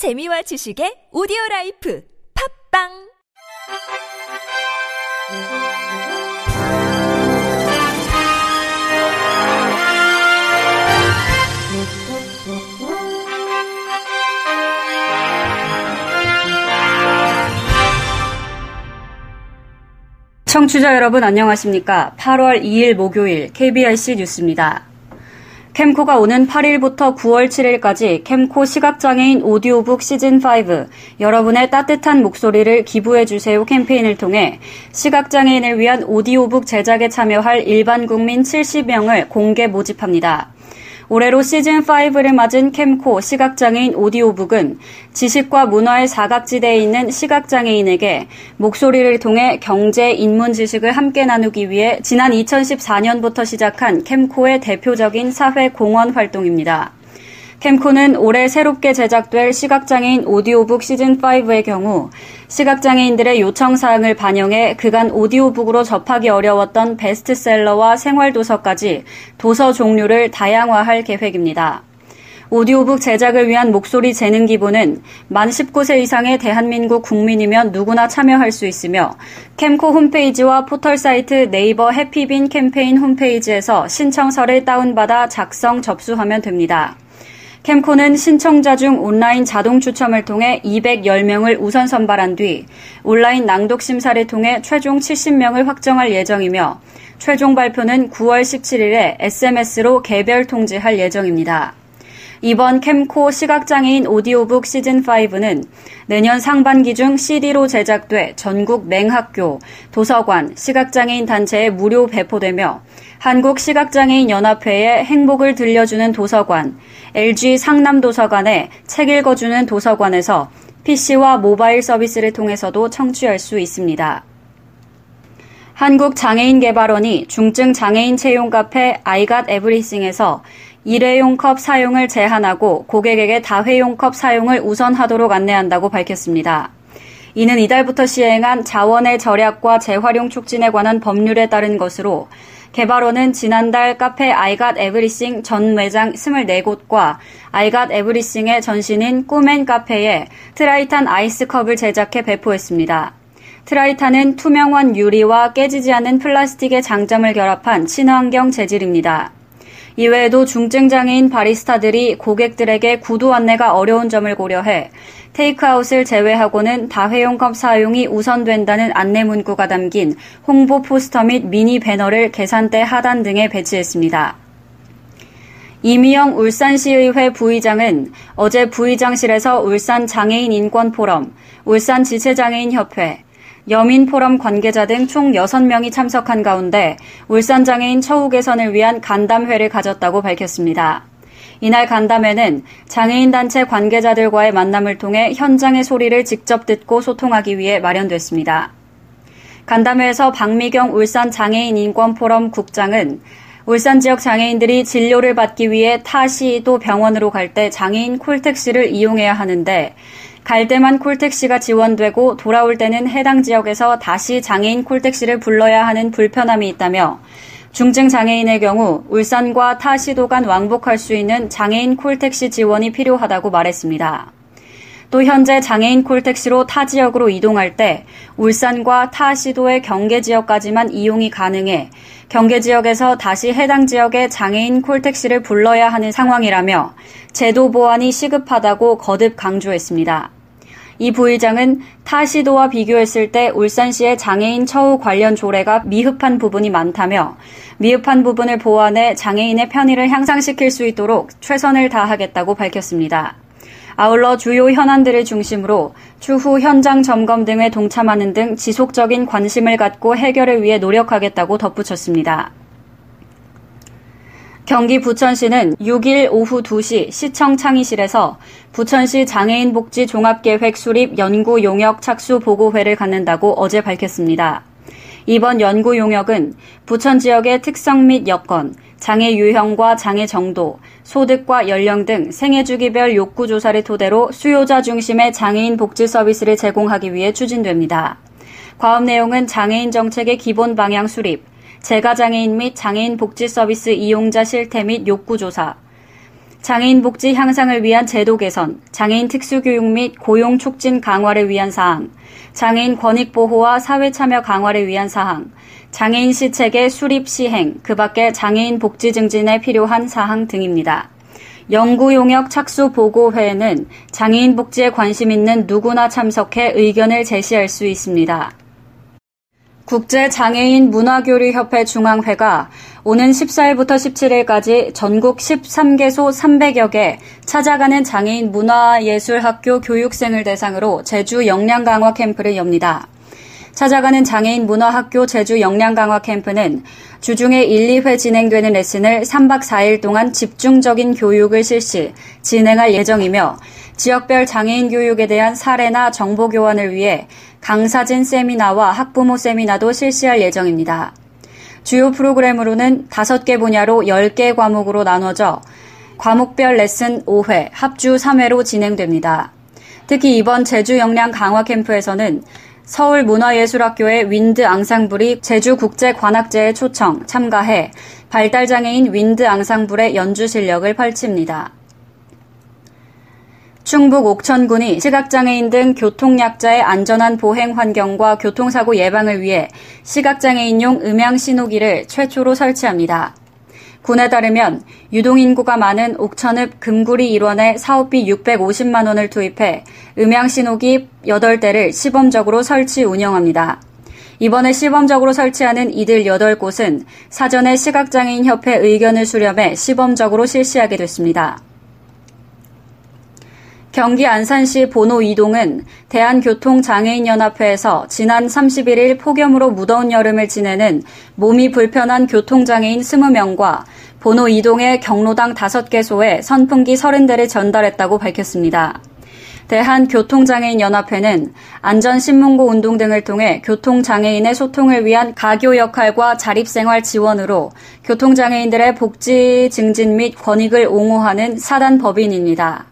재미와 지식의 오디오 라이프 팝빵 청취자 여러분 안녕하십니까? 8월 2일 목요일 KBRC 뉴스입니다. 캠코가 오는 8일부터 9월 7일까지 캠코 시각장애인 오디오북 시즌5 여러분의 따뜻한 목소리를 기부해주세요 캠페인을 통해 시각장애인을 위한 오디오북 제작에 참여할 일반 국민 70명을 공개 모집합니다. 올해로 시즌5를 맞은 캠코 시각장애인 오디오북은 지식과 문화의 사각지대에 있는 시각장애인에게 목소리를 통해 경제, 인문 지식을 함께 나누기 위해 지난 2014년부터 시작한 캠코의 대표적인 사회 공헌 활동입니다. 캠코는 올해 새롭게 제작될 시각장애인 오디오북 시즌5의 경우 시각장애인들의 요청사항을 반영해 그간 오디오북으로 접하기 어려웠던 베스트셀러와 생활도서까지 도서 종류를 다양화할 계획입니다. 오디오북 제작을 위한 목소리 재능 기부는 만 19세 이상의 대한민국 국민이면 누구나 참여할 수 있으며 캠코 홈페이지와 포털 사이트 네이버 해피빈 캠페인 홈페이지에서 신청서를 다운받아 작성 접수하면 됩니다. 캠코는 신청자 중 온라인 자동 추첨을 통해 210명을 우선 선발한 뒤 온라인 낭독 심사를 통해 최종 70명을 확정할 예정이며 최종 발표는 9월 17일에 SMS로 개별 통지할 예정입니다. 이번 캠코 시각장애인 오디오북 시즌5는 내년 상반기 중 CD로 제작돼 전국 맹학교, 도서관, 시각장애인 단체에 무료 배포되며 한국시각장애인연합회의 행복을 들려주는 도서관, LG 상남도서관에 책 읽어주는 도서관에서 PC와 모바일 서비스를 통해서도 청취할 수 있습니다. 한국장애인개발원이 중증 장애인 채용 카페 아이갓 에브리싱에서 일회용 컵 사용을 제한하고 고객에게 다회용 컵 사용을 우선하도록 안내한다고 밝혔습니다. 이는 이달부터 시행한 자원의 절약과 재활용 촉진에 관한 법률에 따른 것으로 개발원은 지난달 카페 I got everything 전 매장 24곳과 I got everything의 전신인 꿈앤카페에 트라이탄 아이스컵을 제작해 배포했습니다. 트라이탄은 투명한 유리와 깨지지 않는 플라스틱의 장점을 결합한 친환경 재질입니다. 이외에도 중증장애인 바리스타들이 고객들에게 구두 안내가 어려운 점을 고려해 테이크아웃을 제외하고는 다회용 컵 사용이 우선된다는 안내 문구가 담긴 홍보 포스터 및 미니 배너를 계산대 하단 등에 배치했습니다. 이미영 울산시의회 부의장은 어제 부의장실에서 울산 장애인 인권 포럼, 울산 지체장애인 협회, 여민포럼 관계자 등 총 6명이 참석한 가운데 울산장애인 처우 개선을 위한 간담회를 가졌다고 밝혔습니다. 이날 간담회는 장애인 단체 관계자들과의 만남을 통해 현장의 소리를 직접 듣고 소통하기 위해 마련됐습니다. 간담회에서 박미경 울산 장애인 인권 포럼 국장은 울산 지역 장애인들이 진료를 받기 위해 타 시도 병원으로 갈 때 장애인 콜택시를 이용해야 하는데 갈 때만 콜택시가 지원되고 돌아올 때는 해당 지역에서 다시 장애인 콜택시를 불러야 하는 불편함이 있다며 중증 장애인의 경우 울산과 타 시도 간 왕복할 수 있는 장애인 콜택시 지원이 필요하다고 말했습니다. 또 현재 장애인 콜택시로 타 지역으로 이동할 때 울산과 타 시도의 경계 지역까지만 이용이 가능해 경계 지역에서 다시 해당 지역의 장애인 콜택시를 불러야 하는 상황이라며 제도 보완이 시급하다고 거듭 강조했습니다. 이 부의장은 타 시도와 비교했을 때 울산시의 장애인 처우 관련 조례가 미흡한 부분이 많다며 미흡한 부분을 보완해 장애인의 편의를 향상시킬 수 있도록 최선을 다하겠다고 밝혔습니다. 아울러 주요 현안들을 중심으로 추후 현장 점검 등에 동참하는 등 지속적인 관심을 갖고 해결을 위해 노력하겠다고 덧붙였습니다. 경기 부천시는 6일 오후 2시 시청 창의실에서 부천시 장애인 복지 종합계획 수립 연구 용역 착수 보고회를 갖는다고 어제 밝혔습니다. 이번 연구 용역은 부천 지역의 특성 및 여건, 장애 유형과 장애 정도, 소득과 연령 등 생애 주기별 욕구 조사를 토대로 수요자 중심의 장애인 복지 서비스를 제공하기 위해 추진됩니다. 과업 내용은 장애인 정책의 기본 방향 수립, 재가장애인 및 장애인 복지 서비스 이용자 실태 및 욕구 조사, 장애인 복지 향상을 위한 제도 개선, 장애인 특수교육 및 고용 촉진 강화를 위한 사항, 장애인 권익 보호와 사회 참여 강화를 위한 사항, 장애인 시책의 수립 시행, 그 밖에 장애인 복지 증진에 필요한 사항 등입니다. 연구 용역 착수 보고회에는 장애인 복지에 관심 있는 누구나 참석해 의견을 제시할 수 있습니다. 국제장애인 문화교류협회 중앙회가 오는 14일부터 17일까지 전국 13개소 300여 개 찾아가는 장애인 문화예술학교 교육생을 대상으로 제주 역량 강화 캠프를 엽니다. 찾아가는 장애인 문화학교 제주 역량 강화 캠프는 주중에 1, 2회 진행되는 레슨을 3박 4일 동안 집중적인 교육을 실시, 진행할 예정이며 지역별 장애인 교육에 대한 사례나 정보 교환을 위해 강사진 세미나와 학부모 세미나도 실시할 예정입니다. 주요 프로그램으로는 5개 분야로 10개 과목으로 나눠져 과목별 레슨 5회, 합주 3회로 진행됩니다. 특히 이번 제주 역량 강화 캠프에서는 서울문화예술학교의 윈드 앙상블이 제주국제관악제에 초청, 참가해 발달장애인 윈드 앙상블의 연주 실력을 펼칩니다. 충북 옥천군이 시각장애인 등 교통약자의 안전한 보행 환경과 교통사고 예방을 위해 시각장애인용 음향 신호기를 최초로 설치합니다. 군에 따르면 유동인구가 많은 옥천읍 금구리 일원에 사업비 650만 원을 투입해 음향신호기 8대를 시범적으로 설치 운영합니다. 이번에 시범적으로 설치하는 이들 8곳은 사전에 시각장애인협회 의견을 수렴해 시범적으로 실시하게 됐습니다. 경기 안산시 보노 이동은 대한교통장애인연합회에서 지난 31일 폭염으로 무더운 여름을 지내는 몸이 불편한 교통장애인 20명과 보노 이동의 경로당 5개소에 선풍기 30대를 전달했다고 밝혔습니다. 대한교통장애인연합회는 안전신문고 운동 등을 통해 교통장애인의 소통을 위한 가교 역할과 자립생활 지원으로 교통장애인들의 복지 증진 및 권익을 옹호하는 사단 법인입니다.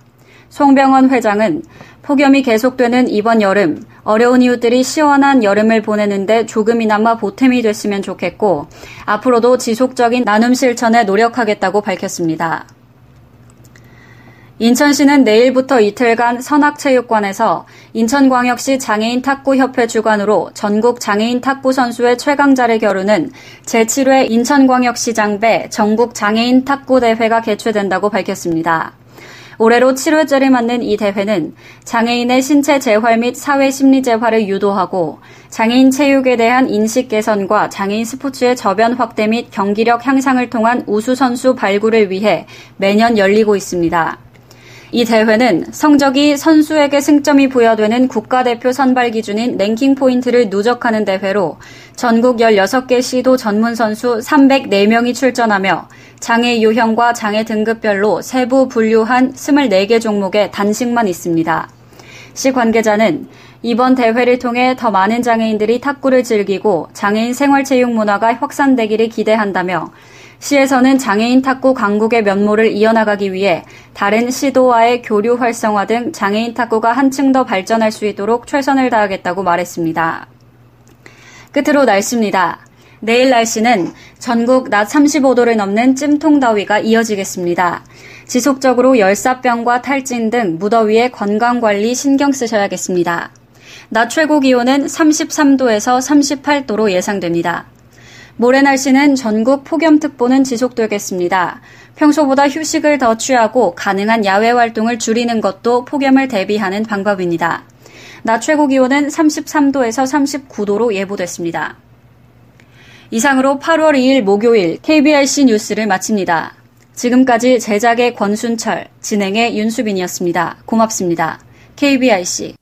송병헌 회장은 폭염이 계속되는 이번 여름, 어려운 이웃들이 시원한 여름을 보내는데 조금이나마 보탬이 됐으면 좋겠고, 앞으로도 지속적인 나눔 실천에 노력하겠다고 밝혔습니다. 인천시는 내일부터 이틀간 선악체육관에서 인천광역시 장애인 탁구협회 주관으로 전국 장애인 탁구 선수의 최강자를 겨루는 제7회 인천광역시장배 전국 장애인 탁구 대회가 개최된다고 밝혔습니다. 올해로 7회째를 맞는 이 대회는 장애인의 신체 재활 및 사회 심리 재활을 유도하고 장애인 체육에 대한 인식 개선과 장애인 스포츠의 저변 확대 및 경기력 향상을 통한 우수 선수 발굴을 위해 매년 열리고 있습니다. 이 대회는 성적이 선수에게 승점이 부여되는 국가대표 선발 기준인 랭킹 포인트를 누적하는 대회로 전국 16개 시도 전문 선수 304명이 출전하며 장애 유형과 장애 등급별로 세부 분류한 24개 종목에 단식만 있습니다. 시 관계자는 이번 대회를 통해 더 많은 장애인들이 탁구를 즐기고 장애인 생활체육 문화가 확산되기를 기대한다며 시에서는 장애인 탁구 강국의 면모를 이어나가기 위해 다른 시도와의 교류 활성화 등 장애인 탁구가 한층 더 발전할 수 있도록 최선을 다하겠다고 말했습니다. 끝으로 날씨입니다. 내일 날씨는 전국 낮 35도를 넘는 찜통 더위가 이어지겠습니다. 지속적으로 열사병과 탈진 등 무더위에 건강관리 신경 쓰셔야겠습니다. 낮 최고 기온은 33도에서 38도로 예상됩니다. 모레 날씨는 전국 폭염특보는 지속되겠습니다. 평소보다 휴식을 더 취하고 가능한 야외 활동을 줄이는 것도 폭염을 대비하는 방법입니다. 낮 최고 기온은 33도에서 39도로 예보됐습니다. 이상으로 8월 2일 목요일 KBRC 뉴스를 마칩니다. 지금까지 제작의 권순철, 진행의 윤수빈이었습니다. 고맙습니다. KBRC